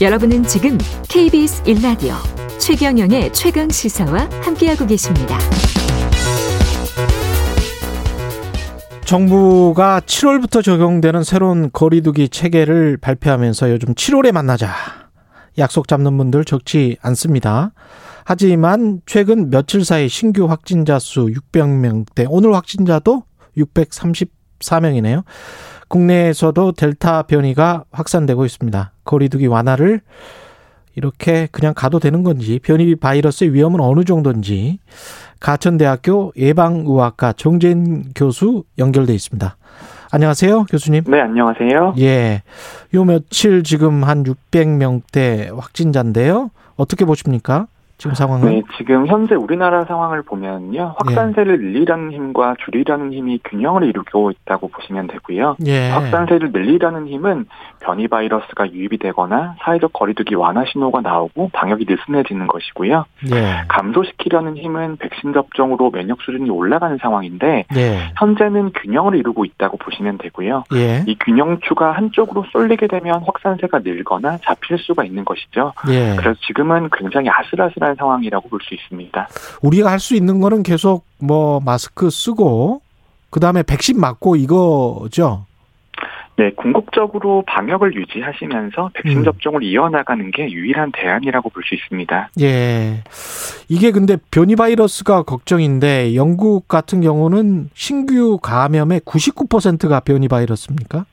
여러분은 지금 KBS 1라디오 최경영의 최강 시사와 함께하고 계십니다. 정부가 7월부터 적용되는 새로운 거리두기 체계를 발표하면서 요즘 7월에 만나자 약속 잡는 분들 적지 않습니다. 하지만 최근 며칠 사이 신규 확진자 수 600명대, 오늘 확진자도 634명이네요. 국내에서도 델타 변이가 확산되고 있습니다. 거리두기 완화를 이렇게 그냥 가도 되는 건지 변이 바이러스의 위험은 어느 정도인지 가천대학교 예방의학과 정재인 교수 연결돼 있습니다. 안녕하세요, 교수님. 네, 안녕하세요. 예. 요 며칠 지금 한 600명대 확진자인데요. 어떻게 보십니까? 지금 상황은? 네, 지금 현재 우리나라 상황을 보면요. 확산세를 늘리라는 힘과 줄이라는 힘이 균형을 이루고 있다고 보시면 되고요. 예. 확산세를 늘리라는 힘은 변이 바이러스가 유입이 되거나 사회적 거리두기 완화 신호가 나오고 방역이 느슨해지는 것이고요. 예. 감소시키려는 힘은 백신 접종으로 면역 수준이 올라가는 상황인데 예. 현재는 균형을 이루고 있다고 보시면 되고요. 예. 이 균형추가 한쪽으로 쏠리게 되면 확산세가 늘거나 잡힐 수가 있는 것이죠. 예. 그래서 지금은 굉장히 아슬아슬 한 상황이라고 볼 수 있습니다. 우리가 할 수 있는 거는 계속 뭐 마스크 쓰고 그다음에 백신 맞고 이거죠. 네, 궁극적으로 방역을 유지하시면서 백신 음. 접종을 이어나가는 게 유일한 대안이라고 볼 수 있습니다. 예. 이게 근데 변이 바이러스가 걱정인데 영국 같은 경우는 신규 감염의 99%가 변이 바이러스입니까?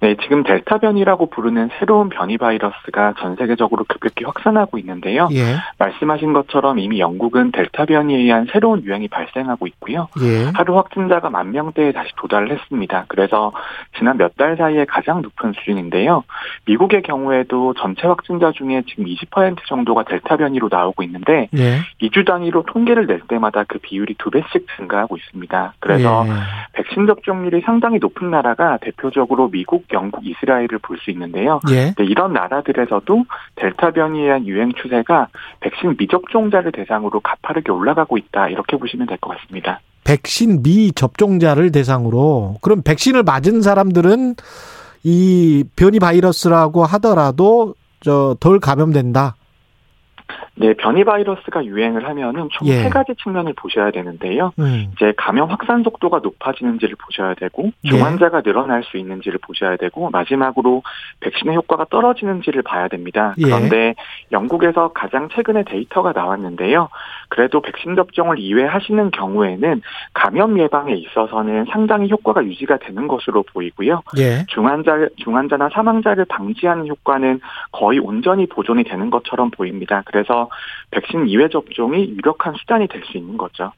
네, 지금 델타 변이라고 부르는 새로운 변이 바이러스가 전 세계적으로 급격히 확산하고 있는데요. 예. 말씀하신 것처럼 이미 영국은 델타 변이에 의한 새로운 유행이 발생하고 있고요. 예. 하루 확진자가 만 명대에 다시 도달을 했습니다. 그래서 지난 몇 달 사이에 가장 높은 수준인데요. 미국의 경우에도 전체 확진자 중에 지금 20% 정도가 델타 변이로 나오고 있는데 예. 2주 단위로 통계를 낼 때마다 그 비율이 두 배씩 증가하고 있습니다. 그래서 예. 백신 접종률이 상당히 높은 나라가 대표적으로 미국, 영국, 이스라엘을 볼 수 있는데요. 예. 네, 이런 나라들에서도 델타 변이에 의한 유행 추세가 백신 미접종자를 대상으로 가파르게 올라가고 있다 이렇게 보시면 될 것 같습니다. 백신 미접종자를 대상으로 그럼 백신을 맞은 사람들은 이 변이 바이러스라고 하더라도 저 덜 감염된다. 네, 변이 바이러스가 유행을 하면은 총 예. 세 가지 측면을 보셔야 되는데요. 음. 이제 감염 확산 속도가 높아지는지를 보셔야 되고 예. 중환자가 늘어날 수 있는지를 보셔야 되고 마지막으로 백신의 효과가 떨어지는지를 봐야 됩니다. 예. 그런데 영국에서 가장 최근에 데이터가 나왔는데요. 그래도 백신 접종을 2회 하시는 경우에는 감염 예방에 있어서는 상당히 효과가 유지가 되는 것으로 보이고요. 예. 중환자 중환자나 사망자를 방지하는 효과는 거의 온전히 보존이 되는 것처럼 보입니다. 그래서 백신 2회 접종이 유력한 수단이 될 수 있는 거죠.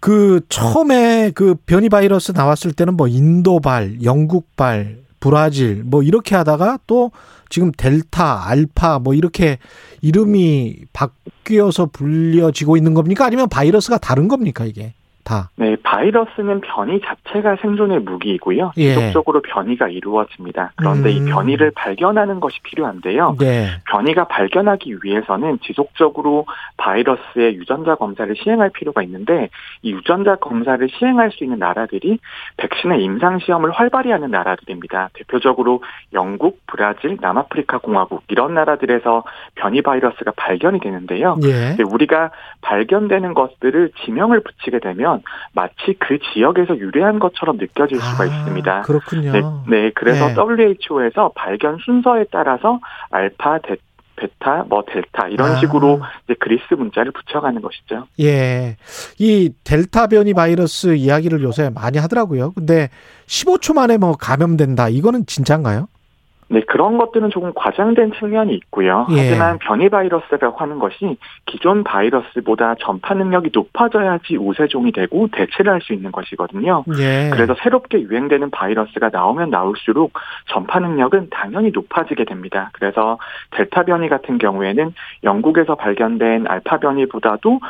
그 처음에 그 변이 바이러스 나왔을 때는 뭐 인도발, 영국발, 브라질 뭐 이렇게 하다가 또 지금 델타, 알파 뭐 이렇게 이름이 바뀌어서 불려지고 있는 겁니까? 아니면 바이러스가 다른 겁니까 이게 다? 네, 바이러스는 변이 자체가 생존의 무기이고요. 예. 지속적으로 변이가 이루어집니다. 그런데 음. 이 변이를 발견하는 것이 필요한데요. 네. 변이가 발견하기 위해서는 지속적으로 바이러스의 유전자 검사를 시행할 필요가 있는데 이 유전자 검사를 시행할 수 있는 나라들이 백신의 임상 시험을 활발히 하는 나라들입니다. 대표적으로 영국, 브라질, 남아프리카 공화국 이런 나라들에서 변이 바이러스가 발견이 되는데요. 예. 우리가 발견되는 것들을 지명을 붙이게 되면 마치 그 지역에서 유래한 것처럼 느껴질 수가 아, 있습니다. 그렇군요. 네, 네, 그래서 네. WHO에서 발견 순서에 따라서 알파, 데, 베타, 뭐 델타 이런 아. 식으로 이제 그리스 문자를 붙여가는 것이죠. 예. 이 델타 변이 바이러스 이야기를 요새 많이 하더라고요. 근데 15초 만에 뭐 감염된다. 이거는 진짜인가요? 네, 그런 것들은 조금 과장된 측면이 있고요. 예. 하지만 변이 바이러스라고 하는 것이 기존 바이러스보다 전파 능력이 높아져야지 우세종이 되고 대체를 할 수 있는 것이거든요. 예. 그래서 새롭게 유행되는 바이러스가 나오면 나올수록 전파 능력은 당연히 높아지게 됩니다. 그래서 델타 변이 같은 경우에는 영국에서 발견된 알파 변이보다도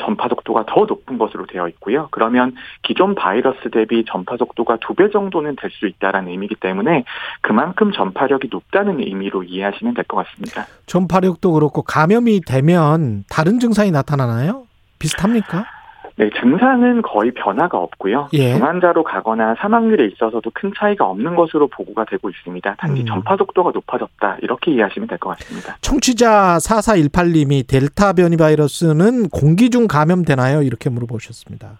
전파 속도가 더 높은 것으로 되어 있고요. 그러면 기존 바이러스 대비 전파 속도가 두 배 정도는 될 수 있다라는 의미이기 때문에 그만큼 전파력이 높다는 의미로 이해하시면 될 것 같습니다. 전파력도 그렇고 감염이 되면 다른 증상이 나타나나요? 비슷합니까? 네, 증상은 거의 변화가 없고요. 예. 중환자로 가거나 사망률에 있어서도 큰 차이가 없는 것으로 보고가 되고 있습니다. 단지 음. 전파 속도가 높아졌다. 이렇게 이해하시면 될 것 같습니다. 청취자 4418님이 델타 변이 바이러스는 공기 중 감염되나요? 이렇게 물어보셨습니다.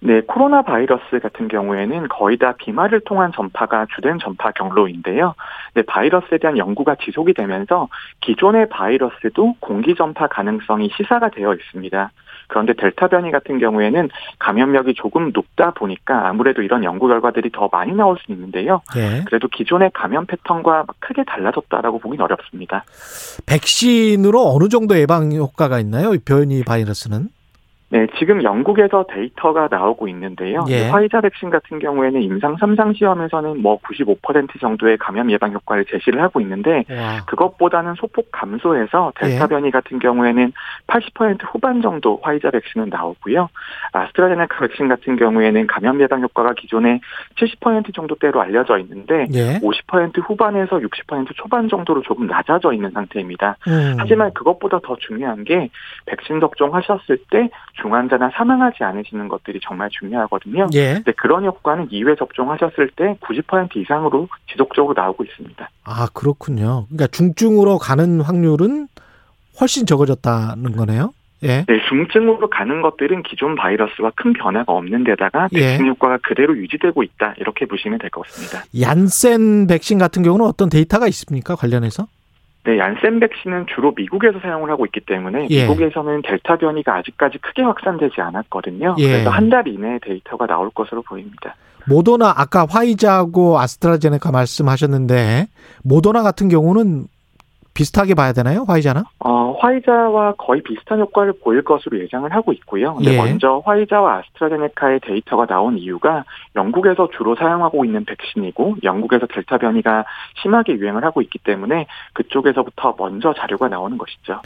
네, 코로나 바이러스 같은 경우에는 거의 다 비말을 통한 전파가 주된 전파 경로인데요. 네, 바이러스에 대한 연구가 지속이 되면서 기존의 바이러스도 공기 전파 가능성이 시사가 되어 있습니다. 그런데 델타 변이 같은 경우에는 감염력이 조금 높다 보니까 아무래도 이런 연구 결과들이 더 많이 나올 수 있는데요. 예. 그래도 기존의 감염 패턴과 크게 달라졌다라고 보긴 어렵습니다. 백신으로 어느 정도 예방 효과가 있나요? 이 변이 바이러스는? 네, 지금 영국에서 데이터가 나오고 있는데요. 예. 화이자 백신 같은 경우에는 임상 3상 시험에서는 뭐 95% 정도의 감염 예방 효과를 제시를 하고 있는데 와. 그것보다는 소폭 감소해서 델타 예. 변이 같은 경우에는 80% 후반 정도 화이자 백신은 나오고요. 아스트라제네카 백신 같은 경우에는 감염 예방 효과가 기존에 70% 정도대로 알려져 있는데 예. 50% 후반에서 60% 초반 정도로 조금 낮아져 있는 상태입니다. 음. 하지만 그것보다 더 중요한 게 백신 접종하셨을 때 중환자나 사망하지 않으시는 것들이 정말 중요하거든요. 예. 근데 그런 효과는 2회 접종하셨을 때 90% 이상으로 지속적으로 나오고 있습니다. 아, 그렇군요. 그러니까 중증으로 가는 확률은 훨씬 적어졌다는 거네요. 예. 네, 중증으로 가는 것들은 기존 바이러스와 큰 변화가 없는 데다가 예. 백신 효과가 그대로 유지되고 있다. 이렇게 보시면 될 것 같습니다. 얀센 백신 같은 경우는 어떤 데이터가 있습니까? 관련해서? 네, 얀센 백신은 주로 미국에서 사용을 하고 있기 때문에 예. 미국에서는 델타 변이가 아직까지 크게 확산되지 않았거든요. 예. 그래서 한 달 이내에 데이터가 나올 것으로 보입니다. 모더나 아까 화이자하고 아스트라제네카 말씀하셨는데 모더나 같은 경우는 비슷하게 봐야 되나요? 화이자나? 어, 화이자와 거의 비슷한 효과를 보일 것으로 예상을 하고 있고요. 근데 예. 먼저 화이자와 아스트라제네카의 데이터가 나온 이유가 영국에서 주로 사용하고 있는 백신이고 영국에서 델타 변이가 심하게 유행을 하고 있기 때문에 그쪽에서부터 먼저 자료가 나오는 것이죠.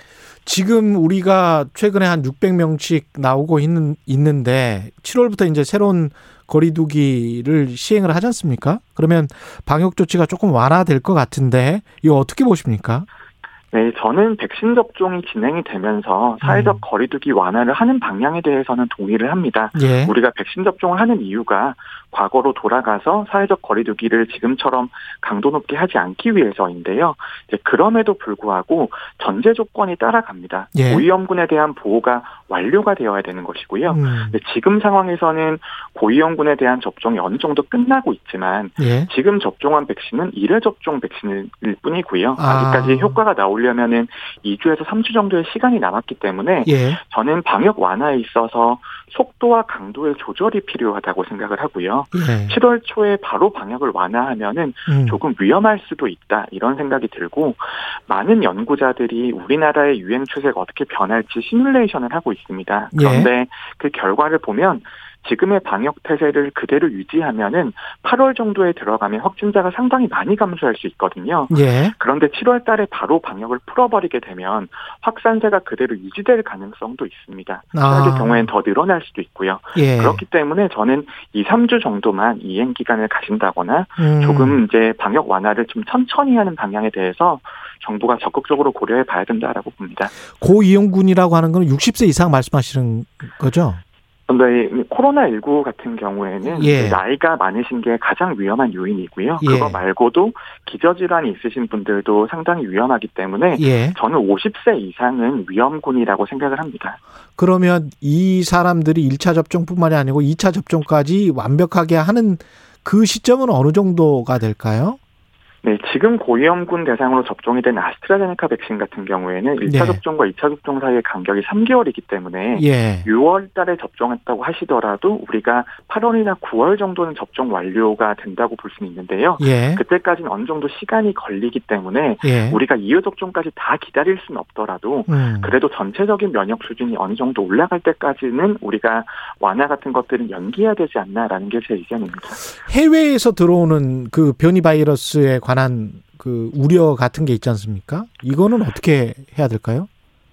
지금 우리가 최근에 한 600명씩 나오고 있는 있는데 7월부터 이제 새로운 거리두기를 시행을 하지 않습니까? 그러면 방역 조치가 조금 완화될 것 같은데 이거 어떻게 보십니까? 네, 저는 백신 접종이 진행이 되면서 사회적 음. 거리두기 완화를 하는 방향에 대해서는 동의를 합니다. 예. 우리가 백신 접종을 하는 이유가 과거로 돌아가서 사회적 거리두기를 지금처럼 강도 높게 하지 않기 위해서인데요. 그럼에도 불구하고 전제 조건이 따라갑니다. 예. 고위험군에 대한 보호가 완료가 되어야 되는 것이고요. 음. 지금 상황에서는 고위험군에 대한 접종이 어느 정도 끝나고 있지만 예. 지금 접종한 백신은 1회 접종 백신일 뿐이고요. 아. 아직까지 효과가 나 오려면은 2주에서 3주 정도의 시간이 남았기 때문에 예. 저는 방역 완화에 있어서 속도와 강도의 조절이 필요하다고 생각을 하고요. 예. 7월 초에 바로 방역을 완화하면은 음. 조금 위험할 수도 있다 이런 생각이 들고 많은 연구자들이 우리나라의 유행 추세가 어떻게 변할지 시뮬레이션을 하고 있습니다. 그런데 그 결과를 보면 지금의 방역 태세를 그대로 유지하면은 8월 정도에 들어가면 확진자가 상당히 많이 감소할 수 있거든요. 예. 그런데 7월 달에 바로 방역을 풀어버리게 되면 확산세가 그대로 유지될 가능성도 있습니다. 아. 최악의 경우에는 더 늘어날 수도 있고요. 예. 그렇기 때문에 저는 2, 3주 정도만 이행 기간을 가진다거나 음. 조금 이제 방역 완화를 좀 천천히 하는 방향에 대해서 정부가 적극적으로 고려해 봐야 된다라고 봅니다. 고이용군이라고 하는 건 60세 이상 말씀하시는 거죠? 근데 코로나19 같은 경우에는 예. 나이가 많으신 게 가장 위험한 요인이고요. 예. 그거 말고도 기저질환이 있으신 분들도 상당히 위험하기 때문에 예. 저는 50세 이상은 위험군이라고 생각을 합니다. 그러면 이 사람들이 1차 접종뿐만이 아니고 2차 접종까지 완벽하게 하는 그 시점은 어느 정도가 될까요? 네, 지금 고위험군 대상으로 접종이 된 아스트라제네카 백신 같은 경우에는 1차 네. 접종과 2차 접종 사이의 간격이 3개월이기 때문에 예. 6월 달에 접종했다고 하시더라도 우리가 8월이나 9월 정도는 접종 완료가 된다고 볼 수는 있는데요. 예. 그때까지는 어느 정도 시간이 걸리기 때문에 예. 우리가 2회 접종까지 다 기다릴 수는 없더라도 음. 그래도 전체적인 면역 수준이 어느 정도 올라갈 때까지는 우리가 완화 같은 것들은 연기해야 되지 않나라는 게 제 의견입니다. 해외에서 들어오는 그 변이 바이러스에 관한 그 우려 같은 게 있지 않습니까? 이거는 어떻게 해야 될까요?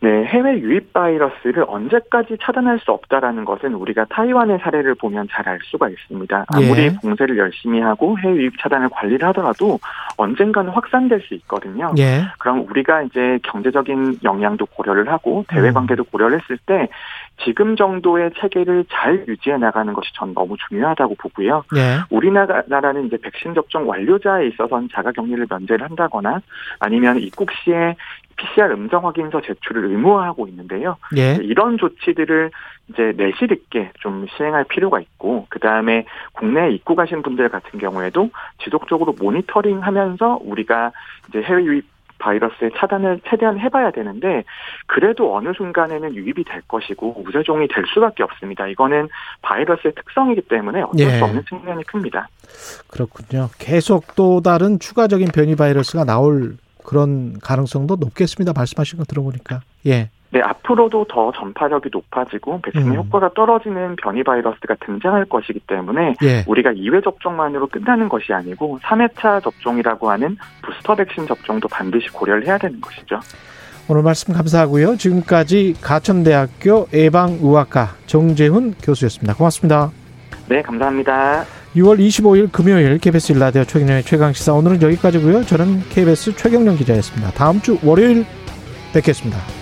네, 해외 유입 바이러스를 언제까지 차단할 수 없다라는 것은 우리가 타이완의 사례를 보면 잘 알 수가 있습니다. 아무리 예. 봉쇄를 열심히 하고 해외 유입 차단을 관리를 하더라도 언젠가는 확산될 수 있거든요. 예. 그럼 우리가 이제 경제적인 영향도 고려를 하고 대외 음. 관계도 고려를 했을 때 지금 정도의 체계를 잘 유지해 나가는 것이 전 너무 중요하다고 보고요. 예. 우리나라는 이제 백신 접종 완료자에 있어서는 자가 격리를 면제를 한다거나 아니면 입국 시에 PCR 음성 확인서 제출을 의무화하고 있는데요. 예. 이런 조치들을 이제 내실 있게 좀 시행할 필요가 있고 그 다음에 국내에 입국하신 분들 같은 경우에도 지속적으로 모니터링하면서 우리가 이제 해외 유입 바이러스의 차단을 최대한 해봐야 되는데 그래도 어느 순간에는 유입이 될 것이고 우세종이 될 수밖에 없습니다. 이거는 바이러스의 특성이기 때문에 어쩔 예. 수 없는 측면이 큽니다. 그렇군요. 계속 또 다른 추가적인 변이 바이러스가 나올 그런 가능성도 높겠습니다. 말씀하신 거 들어보니까. 예. 네, 앞으로도 더 전파력이 높아지고 백신의 음. 효과가 떨어지는 변이 바이러스가 등장할 것이기 때문에 예. 우리가 2회 접종만으로 끝나는 것이 아니고 3회차 접종이라고 하는 부스터 백신 접종도 반드시 고려를 해야 되는 것이죠. 오늘 말씀 감사하고요. 지금까지 가천대학교 예방의학과 정재훈 교수였습니다. 고맙습니다. 네, 감사합니다. 6월 25일 금요일 KBS 일라디오 최경련의 최강시사 오늘은 여기까지고요. 저는 KBS 최경련 기자였습니다. 다음 주 월요일 뵙겠습니다.